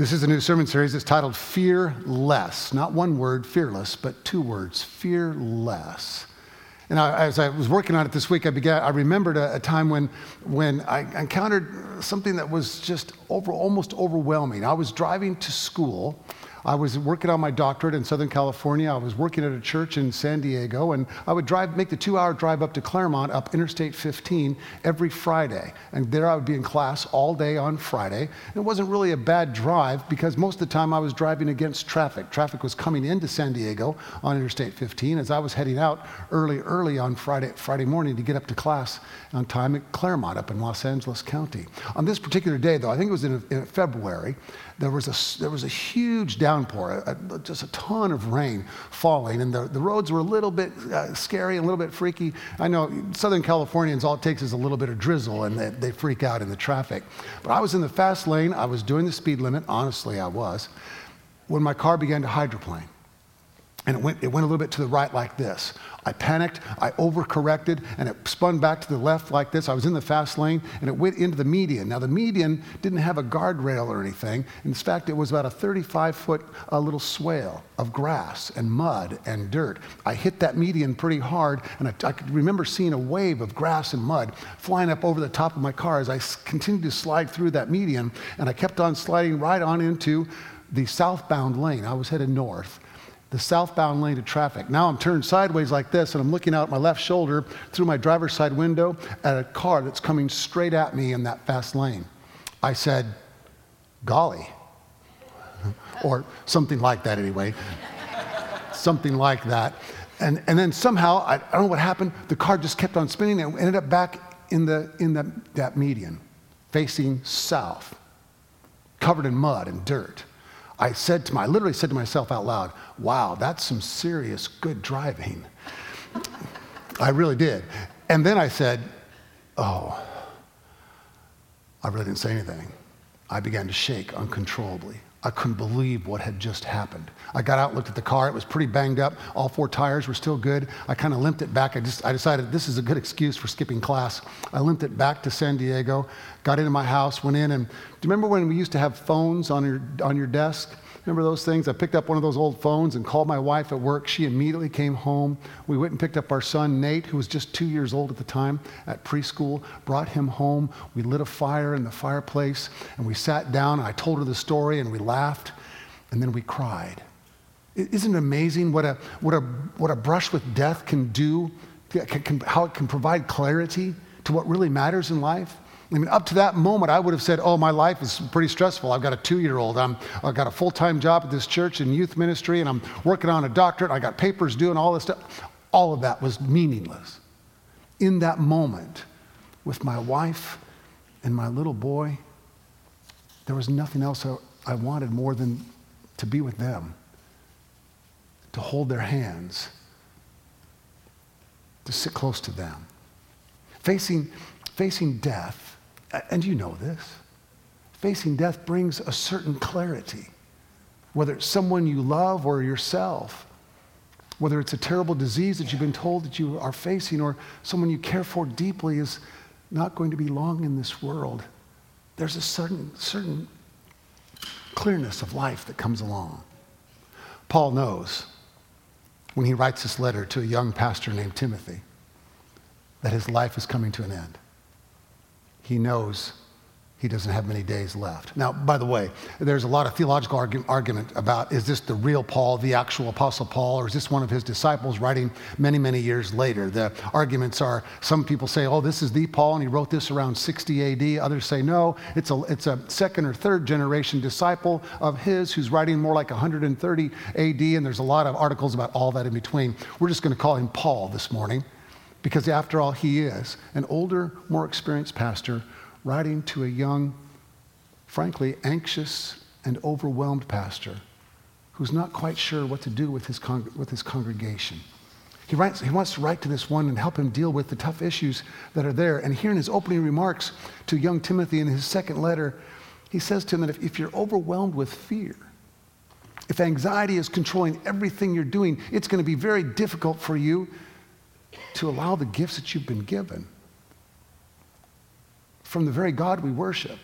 This is a new sermon series. It's titled Fear Less. Not one word, fearless, but two words, fear less. And I, as I was working on it this week, I began. I remembered a, a, time when, when I encountered something that was just over, almost overwhelming. I was driving to school, I was working on my doctorate in Southern California. I was working at a church in San Diego, and I would drive, make the two-hour drive up to Claremont, up Interstate 15, every Friday. And there I would be in class all day on Friday. And It wasn't really a bad drive because most of the time I was driving against traffic. Traffic was coming into San Diego on Interstate 15 as I was heading out early, early on Friday, Friday morning to get up to class on time at Claremont up in Los Angeles County. On this particular day, though, I think it was in, in February, there was a, there was a huge downpour, a, just a ton of rain falling, and the, the roads were a little bit uh, scary, a little bit freaky. I know Southern Californians, all it takes is a little bit of drizzle, and they, they freak out in the traffic. But I was in the fast lane, I was doing the speed limit, honestly, I was, when my car began to hydroplane. And it went, it went a little bit to the right like this. I panicked, I overcorrected, and it spun back to the left like this. I was in the fast lane, and it went into the median. Now, the median didn't have a guardrail or anything. In fact, it was about a 35 foot uh, little swale of grass and mud and dirt. I hit that median pretty hard, and I, I could remember seeing a wave of grass and mud flying up over the top of my car as I continued to slide through that median, and I kept on sliding right on into the southbound lane. I was headed north the southbound lane of traffic. Now I'm turned sideways like this, and I'm looking out my left shoulder through my driver's side window at a car that's coming straight at me in that fast lane. I said, Golly. or something like that, anyway. something like that. And, and then somehow, I, I, don't know what happened, the car just kept on spinning and ended up back in, the, in the, that median, facing south, covered in mud and dirt. I said to my, I literally said to myself out loud, wow, that's some serious good driving. I really did. And then I said, oh, I really didn't say anything. I began to shake uncontrollably. I couldn't believe what had just happened. I got out, looked at the car. It was pretty banged up. All four tires were still good. I kind of limped it back. I just I decided this is a good excuse for skipping class. I limped it back to San Diego, got into my house, went in, and do you remember when we used to have phones on your on your desk? Remember those things? I picked up one of those old phones and called my wife at work. She immediately came home. We went and picked up our son, Nate, who was just two years old at the time at preschool, brought him home. We lit a fire in the fireplace and we sat down. I told her the story and we laughed and then we cried. Isn't it amazing what a, what a, what a brush with death can do, can, can, how it can provide clarity to what really matters in life? I mean, up to that moment, I would have said, Oh, my life is pretty stressful. I've got a two year old. I've got a full time job at this church in youth ministry, and I'm working on a doctorate. I got papers due and all this stuff. All of that was meaningless. In that moment, with my wife and my little boy, there was nothing else I wanted more than to be with them, to hold their hands, to sit close to them. Facing, facing death and you know this, facing death brings a certain clarity, whether it's someone you love or yourself, whether it's a terrible disease that you've been told that you are facing or someone you care for deeply is not going to be long in this world. There's a certain, certain clearness of life that comes along. Paul knows when he writes this letter to a young pastor named Timothy that his life is coming to an end he knows he doesn't have many days left. Now, by the way, there's a lot of theological argu- argument about is this the real Paul, the actual Apostle Paul, or is this one of his disciples writing many, many years later? The arguments are some people say, oh, this is the Paul, and he wrote this around 60 AD. Others say, no, it's a, it's a second or third generation disciple of his who's writing more like 130 AD, and there's a lot of articles about all that in between. We're just going to call him Paul this morning. Because after all, he is an older, more experienced pastor writing to a young, frankly, anxious and overwhelmed pastor who's not quite sure what to do with his, con- with his congregation. He, writes, he wants to write to this one and help him deal with the tough issues that are there. And here in his opening remarks to young Timothy in his second letter, he says to him that if, if you're overwhelmed with fear, if anxiety is controlling everything you're doing, it's going to be very difficult for you to allow the gifts that you've been given from the very God we worship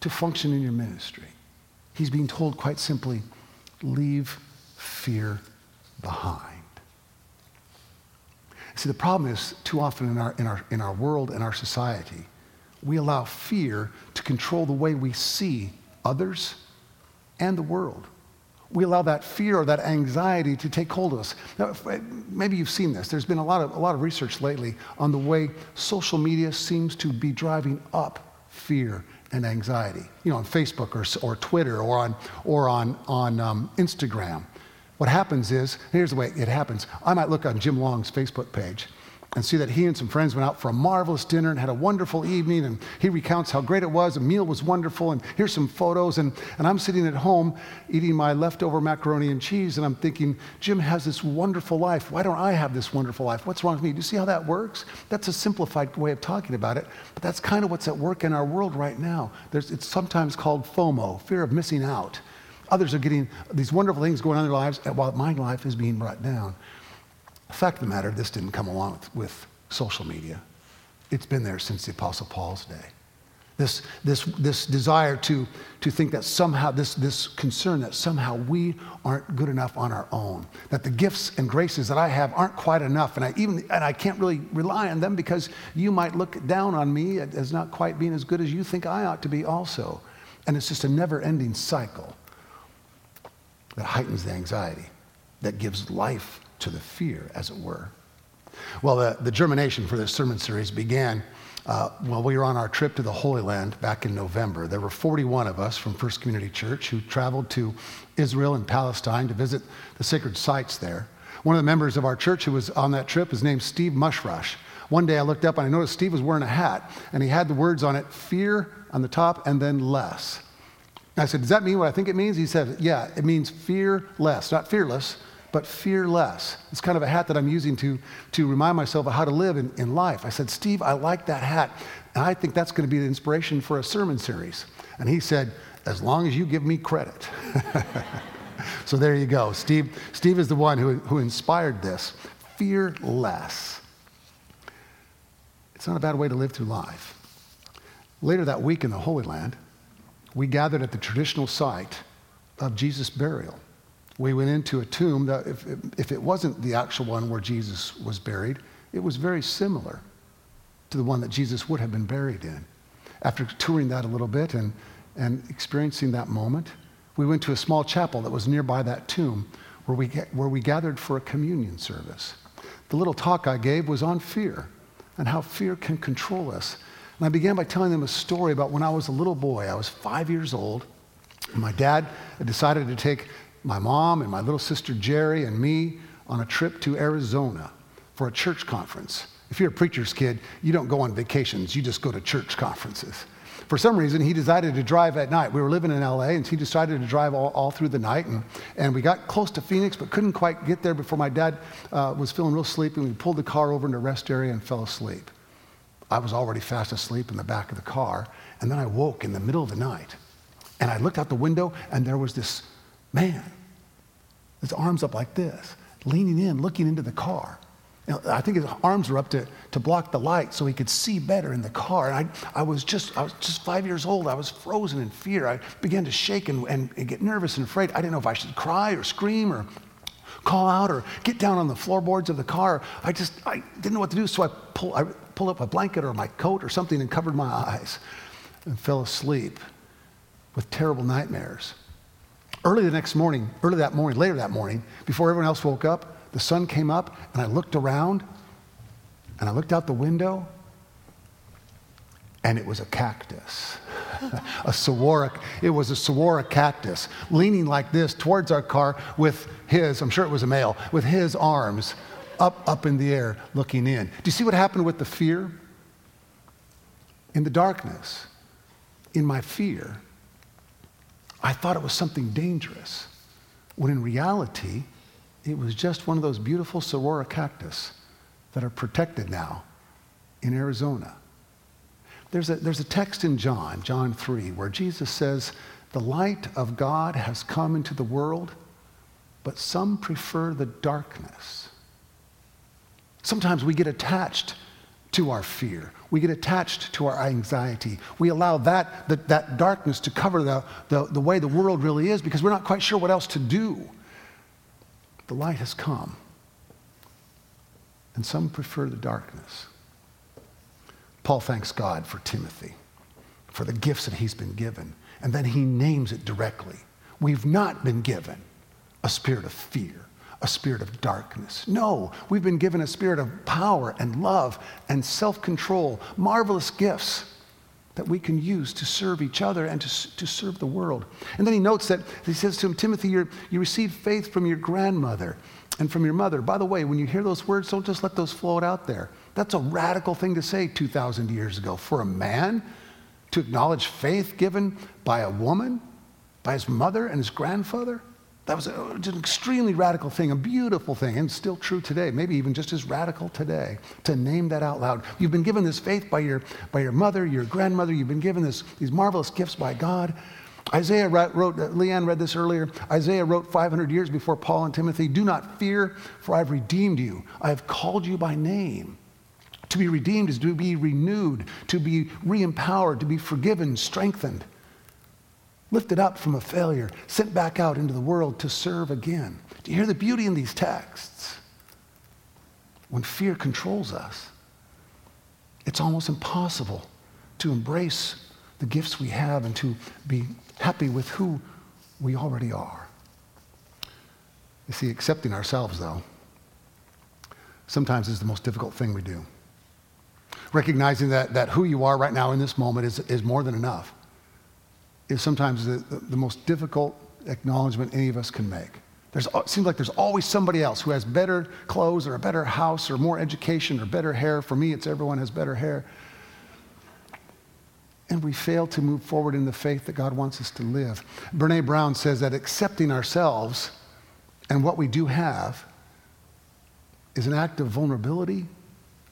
to function in your ministry. He's being told quite simply, leave fear behind. See, the problem is too often in our, in our, in our world and our society, we allow fear to control the way we see others and the world. We allow that fear or that anxiety to take hold of us. Now, maybe you've seen this. There's been a lot, of, a lot of research lately on the way social media seems to be driving up fear and anxiety. You know, on Facebook or, or Twitter or on, or on, on um, Instagram. What happens is, here's the way it happens. I might look on Jim Long's Facebook page and see that he and some friends went out for a marvelous dinner and had a wonderful evening. And he recounts how great it was. The meal was wonderful. And here's some photos. And, and I'm sitting at home eating my leftover macaroni and cheese. And I'm thinking, Jim has this wonderful life. Why don't I have this wonderful life? What's wrong with me? Do you see how that works? That's a simplified way of talking about it. But that's kind of what's at work in our world right now. There's, it's sometimes called FOMO, fear of missing out. Others are getting these wonderful things going on in their lives while my life is being brought down. The fact of the matter, this didn't come along with, with social media. It's been there since the Apostle Paul's day. This, this, this desire to, to think that somehow, this, this concern that somehow we aren't good enough on our own, that the gifts and graces that I have aren't quite enough, and I, even, and I can't really rely on them because you might look down on me as not quite being as good as you think I ought to be, also. And it's just a never ending cycle that heightens the anxiety, that gives life to the fear, as it were. Well, the, the germination for this sermon series began uh, while we were on our trip to the Holy Land back in November. There were 41 of us from First Community Church who traveled to Israel and Palestine to visit the sacred sites there. One of the members of our church who was on that trip is named Steve Mushrush. One day I looked up and I noticed Steve was wearing a hat and he had the words on it fear on the top and then less. I said, Does that mean what I think it means? He said, Yeah, it means fear less, not fearless, but fear less. It's kind of a hat that I'm using to, to remind myself of how to live in, in life. I said, Steve, I like that hat. And I think that's going to be the inspiration for a sermon series. And he said, As long as you give me credit. so there you go. Steve, Steve is the one who, who inspired this. Fear less. It's not a bad way to live through life. Later that week in the Holy Land, we gathered at the traditional site of Jesus' burial. We went into a tomb that, if, if it wasn't the actual one where Jesus was buried, it was very similar to the one that Jesus would have been buried in. After touring that a little bit and, and experiencing that moment, we went to a small chapel that was nearby that tomb where we, where we gathered for a communion service. The little talk I gave was on fear and how fear can control us and I began by telling them a story about when I was a little boy. I was five years old. My dad decided to take my mom and my little sister Jerry and me on a trip to Arizona for a church conference. If you're a preacher's kid, you don't go on vacations, you just go to church conferences. For some reason, he decided to drive at night. We were living in LA, and he decided to drive all, all through the night. And, and we got close to Phoenix, but couldn't quite get there before my dad uh, was feeling real sleepy. We pulled the car over into a rest area and fell asleep. I was already fast asleep in the back of the car. And then I woke in the middle of the night. And I looked out the window, and there was this man, his arms up like this, leaning in, looking into the car. I think his arms were up to, to block the light so he could see better in the car. And I, I, was just, I was just five years old. I was frozen in fear. I began to shake and, and, and get nervous and afraid. I didn't know if I should cry or scream or call out or get down on the floorboards of the car. I just, I didn't know what to do. So I, pull, I pulled up a blanket or my coat or something and covered my eyes and fell asleep with terrible nightmares. Early the next morning, early that morning, later that morning, before everyone else woke up, the sun came up and I looked around and I looked out the window and it was a cactus. a saguaro, it was a saguaro cactus leaning like this towards our car with his, I'm sure it was a male, with his arms up, up in the air looking in. Do you see what happened with the fear? In the darkness, in my fear, I thought it was something dangerous, when in reality, it was just one of those beautiful saguaro cactus that are protected now in Arizona. There's a, there's a text in John, John 3, where Jesus says, The light of God has come into the world, but some prefer the darkness. Sometimes we get attached to our fear. We get attached to our anxiety. We allow that, that, that darkness to cover the, the, the way the world really is because we're not quite sure what else to do. The light has come. And some prefer the darkness. Paul thanks God for Timothy, for the gifts that he's been given. And then he names it directly. We've not been given a spirit of fear a spirit of darkness. No, we've been given a spirit of power and love and self control, marvelous gifts that we can use to serve each other and to, to serve the world. And then he notes that he says to him, Timothy, you received faith from your grandmother and from your mother. By the way, when you hear those words, don't just let those float out there. That's a radical thing to say 2,000 years ago. For a man to acknowledge faith given by a woman, by his mother and his grandfather, that was an extremely radical thing, a beautiful thing, and still true today, maybe even just as radical today, to name that out loud. You've been given this faith by your, by your mother, your grandmother, you've been given this, these marvelous gifts by God. Isaiah wrote, uh, Leanne read this earlier. Isaiah wrote 500 years before Paul and Timothy Do not fear, for I've redeemed you. I have called you by name. To be redeemed is to be renewed, to be re empowered, to be forgiven, strengthened lifted up from a failure, sent back out into the world to serve again. Do you hear the beauty in these texts? When fear controls us, it's almost impossible to embrace the gifts we have and to be happy with who we already are. You see, accepting ourselves, though, sometimes is the most difficult thing we do. Recognizing that, that who you are right now in this moment is, is more than enough is sometimes the, the, the most difficult acknowledgement any of us can make. There's, it seems like there's always somebody else who has better clothes or a better house or more education or better hair. For me, it's everyone has better hair. And we fail to move forward in the faith that God wants us to live. Brene Brown says that accepting ourselves and what we do have is an act of vulnerability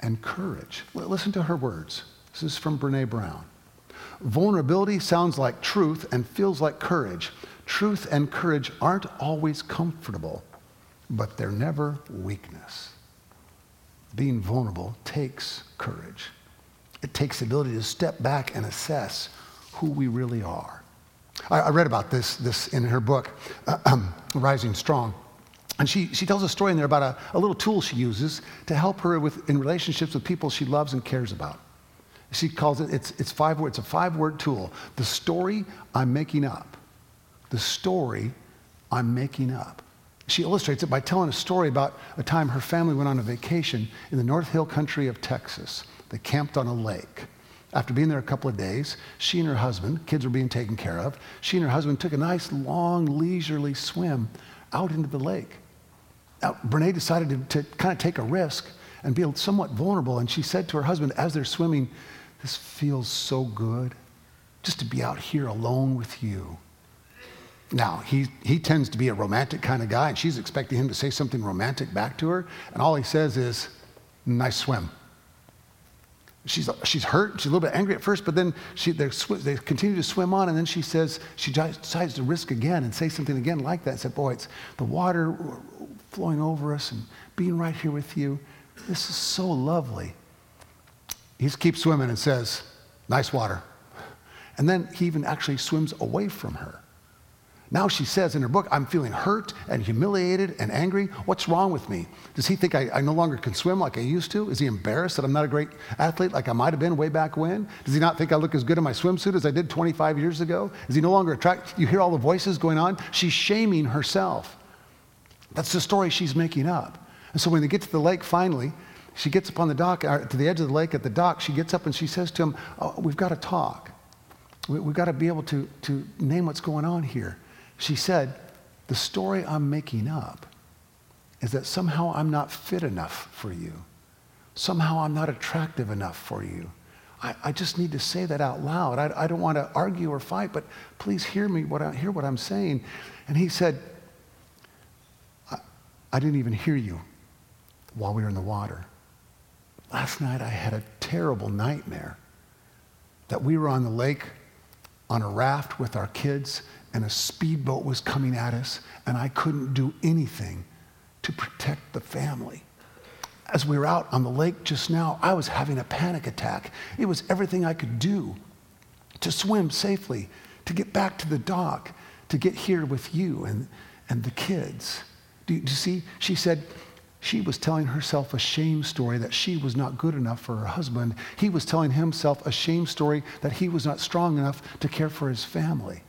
and courage. Listen to her words. This is from Brene Brown. Vulnerability sounds like truth and feels like courage. Truth and courage aren't always comfortable, but they're never weakness. Being vulnerable takes courage. It takes the ability to step back and assess who we really are. I, I read about this, this in her book, uh, Rising Strong. And she, she tells a story in there about a, a little tool she uses to help her with, in relationships with people she loves and cares about. She calls it, it's, it's five words, it's a five word tool. The story I'm making up. The story I'm making up. She illustrates it by telling a story about a time her family went on a vacation in the North Hill country of Texas. They camped on a lake. After being there a couple of days, she and her husband, kids were being taken care of, she and her husband took a nice, long, leisurely swim out into the lake. Now, Brene decided to, to kind of take a risk and be somewhat vulnerable, and she said to her husband as they're swimming, this feels so good just to be out here alone with you. Now, he, he tends to be a romantic kind of guy, and she's expecting him to say something romantic back to her, and all he says is, nice swim. She's, she's hurt, she's a little bit angry at first, but then she, they, they continue to swim on, and then she says, she decides to risk again and say something again like that. And said, Boy, it's the water flowing over us and being right here with you. This is so lovely. He keeps swimming and says, Nice water. And then he even actually swims away from her. Now she says in her book, I'm feeling hurt and humiliated and angry. What's wrong with me? Does he think I, I, no longer can swim like I used to? Is he embarrassed that I'm not a great athlete like I might have been way back when? Does he not think I look as good in my swimsuit as I did 25 years ago? Is he no longer attracted? You hear all the voices going on? She's shaming herself. That's the story she's making up. And so when they get to the lake finally, she gets up on the dock, uh, to the edge of the lake at the dock. She gets up and she says to him, oh, We've got to talk. We, have got to be able to, to name what's going on here. She said, The story I'm making up is that somehow I'm not fit enough for you. Somehow I'm not attractive enough for you. I, I just need to say that out loud. I, I don't want to argue or fight, but please hear me, what I, hear what I'm saying. And he said, I, I didn't even hear you while we were in the water. Last night I had a terrible nightmare that we were on the lake on a raft with our kids and a speedboat was coming at us and I couldn't do anything to protect the family. as we were out on the lake just now, I was having a panic attack. It was everything I could do to swim safely, to get back to the dock, to get here with you and, and the kids. Do you, do you see? She said she was telling herself a shame story that she was not good enough for her husband. He was telling himself a shame story that he was not strong enough to care for his family.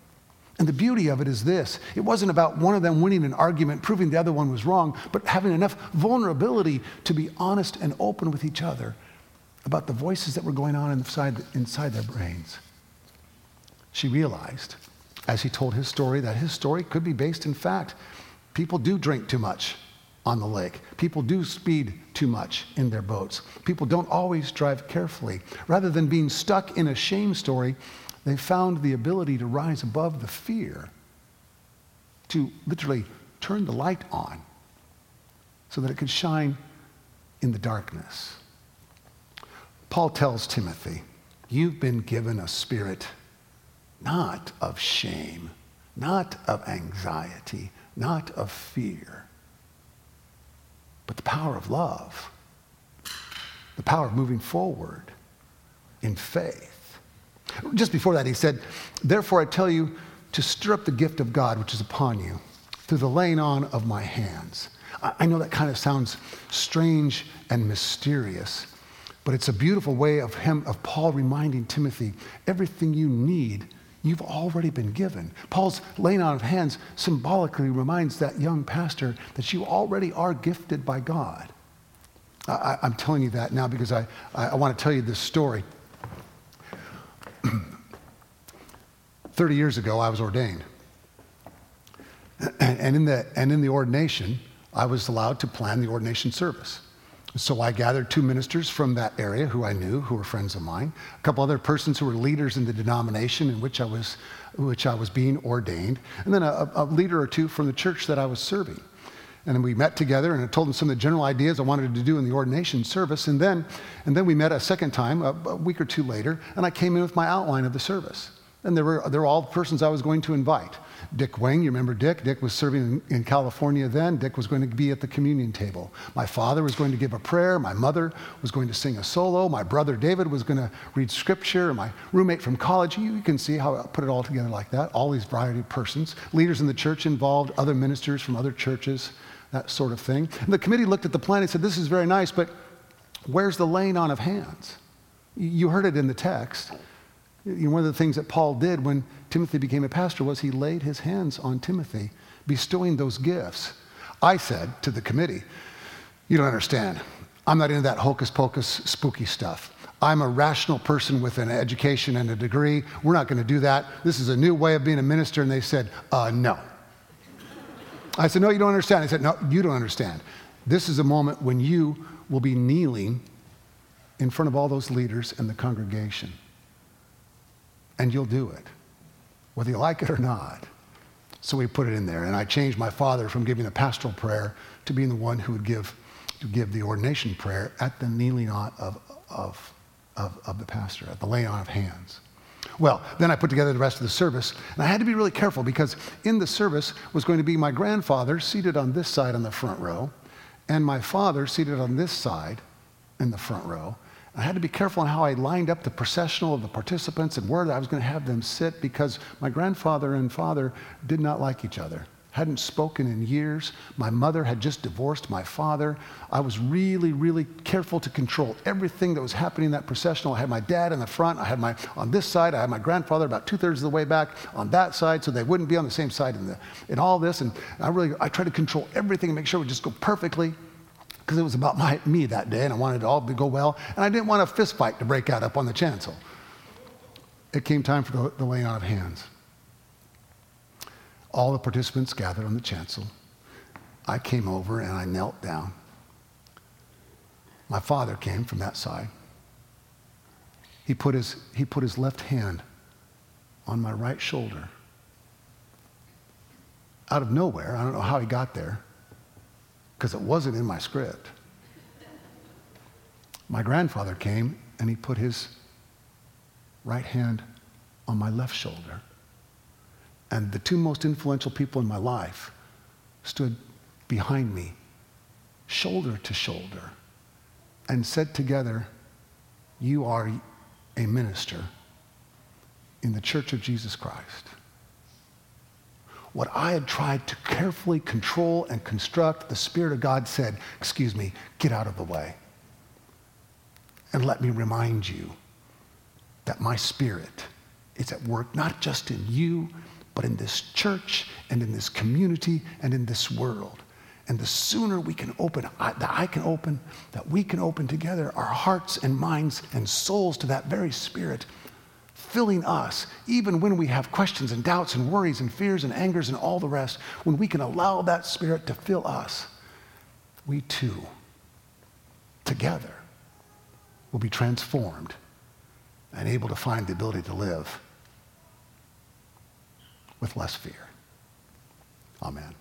And the beauty of it is this it wasn't about one of them winning an argument, proving the other one was wrong, but having enough vulnerability to be honest and open with each other about the voices that were going on inside, inside their brains. She realized, as he told his story, that his story could be based in fact. People do drink too much on the lake. People do speed too much in their boats. People don't always drive carefully. Rather than being stuck in a shame story, they found the ability to rise above the fear, to literally turn the light on so that it could shine in the darkness. Paul tells Timothy, You've been given a spirit not of shame, not of anxiety, not of fear, but the power of love, the power of moving forward in faith. Just before that, he said, Therefore I tell you to stir up the gift of God which is upon you through the laying on of my hands. I know that kind of sounds strange and mysterious, but it's a beautiful way of him, of Paul reminding Timothy, everything you need, you've already been given. Paul's laying on of hands symbolically reminds that young pastor that you already are gifted by God. I, am telling you that now because I, I, I want to tell you this story. 30 years ago, I was ordained. And in, the, and in the ordination, I was allowed to plan the ordination service. So I gathered two ministers from that area who I knew, who were friends of mine, a couple other persons who were leaders in the denomination in which I was, which I was being ordained, and then a, a leader or two from the church that I was serving. And we met together and I told them some of the general ideas I wanted to do in the ordination service. And then, and then we met a second time, a, a week or two later, and I came in with my outline of the service. And there were, there were all persons I was going to invite. Dick Wang, you remember Dick? Dick was serving in, in, California then. Dick was going to be at the communion table. My father was going to give a prayer. My mother was going to sing a solo. My brother David was going to read scripture. My roommate from college, you, you can see how I put it all together like that. All these variety of persons. Leaders in the church involved, other ministers from other churches that sort of thing. And the committee looked at the plan and said, This is very nice, but where's the laying on of hands? You heard it in the text. You know, one of the things that Paul did when Timothy became a pastor was he laid his hands on Timothy, bestowing those gifts. I said to the committee, You don't understand. I'm not into that hocus pocus, spooky stuff. I'm a rational person with an education and a degree. We're not going to do that. This is a new way of being a minister. And they said, uh, No. I said, No, you don't understand. I said, No, you don't understand. This is a moment when you will be kneeling in front of all those leaders and the congregation. And you'll do it, whether you like it or not. So we put it in there. And I changed my father from giving a pastoral prayer to being the one who would give, to give the ordination prayer at the kneeling on of, of, of, of the pastor, at the laying on of hands. Well, then I put together the rest of the service, and I had to be really careful because in the service was going to be my grandfather seated on this side on the front row, and my father seated on this side in the front row. I had to be careful on how I lined up the processional of the participants and where I was going to have them sit because my grandfather and father did not like each other hadn't spoken in years. My mother had just divorced my father. I was really, really careful to control everything that was happening in that processional. I had my dad in the front. I had my, on this side, I had my grandfather about two thirds of the way back on that side so they wouldn't be on the same side in, the, in all this. And I really, I tried to control everything and make sure it would just go perfectly because it was about my, me that day and I wanted it all to go well. And I didn't want a fist fight to break out up on the chancel. It came time for the, the laying on of hands. All the participants gathered on the chancel. I came over and I knelt down. My father came from that side. He put his, he put his left hand on my right shoulder. Out of nowhere, I don't know how he got there, because it wasn't in my script. My grandfather came and he put his right hand on my left shoulder. And the two most influential people in my life stood behind me, shoulder to shoulder, and said together, You are a minister in the church of Jesus Christ. What I had tried to carefully control and construct, the Spirit of God said, Excuse me, get out of the way. And let me remind you that my Spirit is at work not just in you, but in this church and in this community and in this world. And the sooner we can open, I, that I can open, that we can open together our hearts and minds and souls to that very Spirit, filling us, even when we have questions and doubts and worries and fears and angers and all the rest, when we can allow that Spirit to fill us, we too, together, will be transformed and able to find the ability to live with less fear. Amen.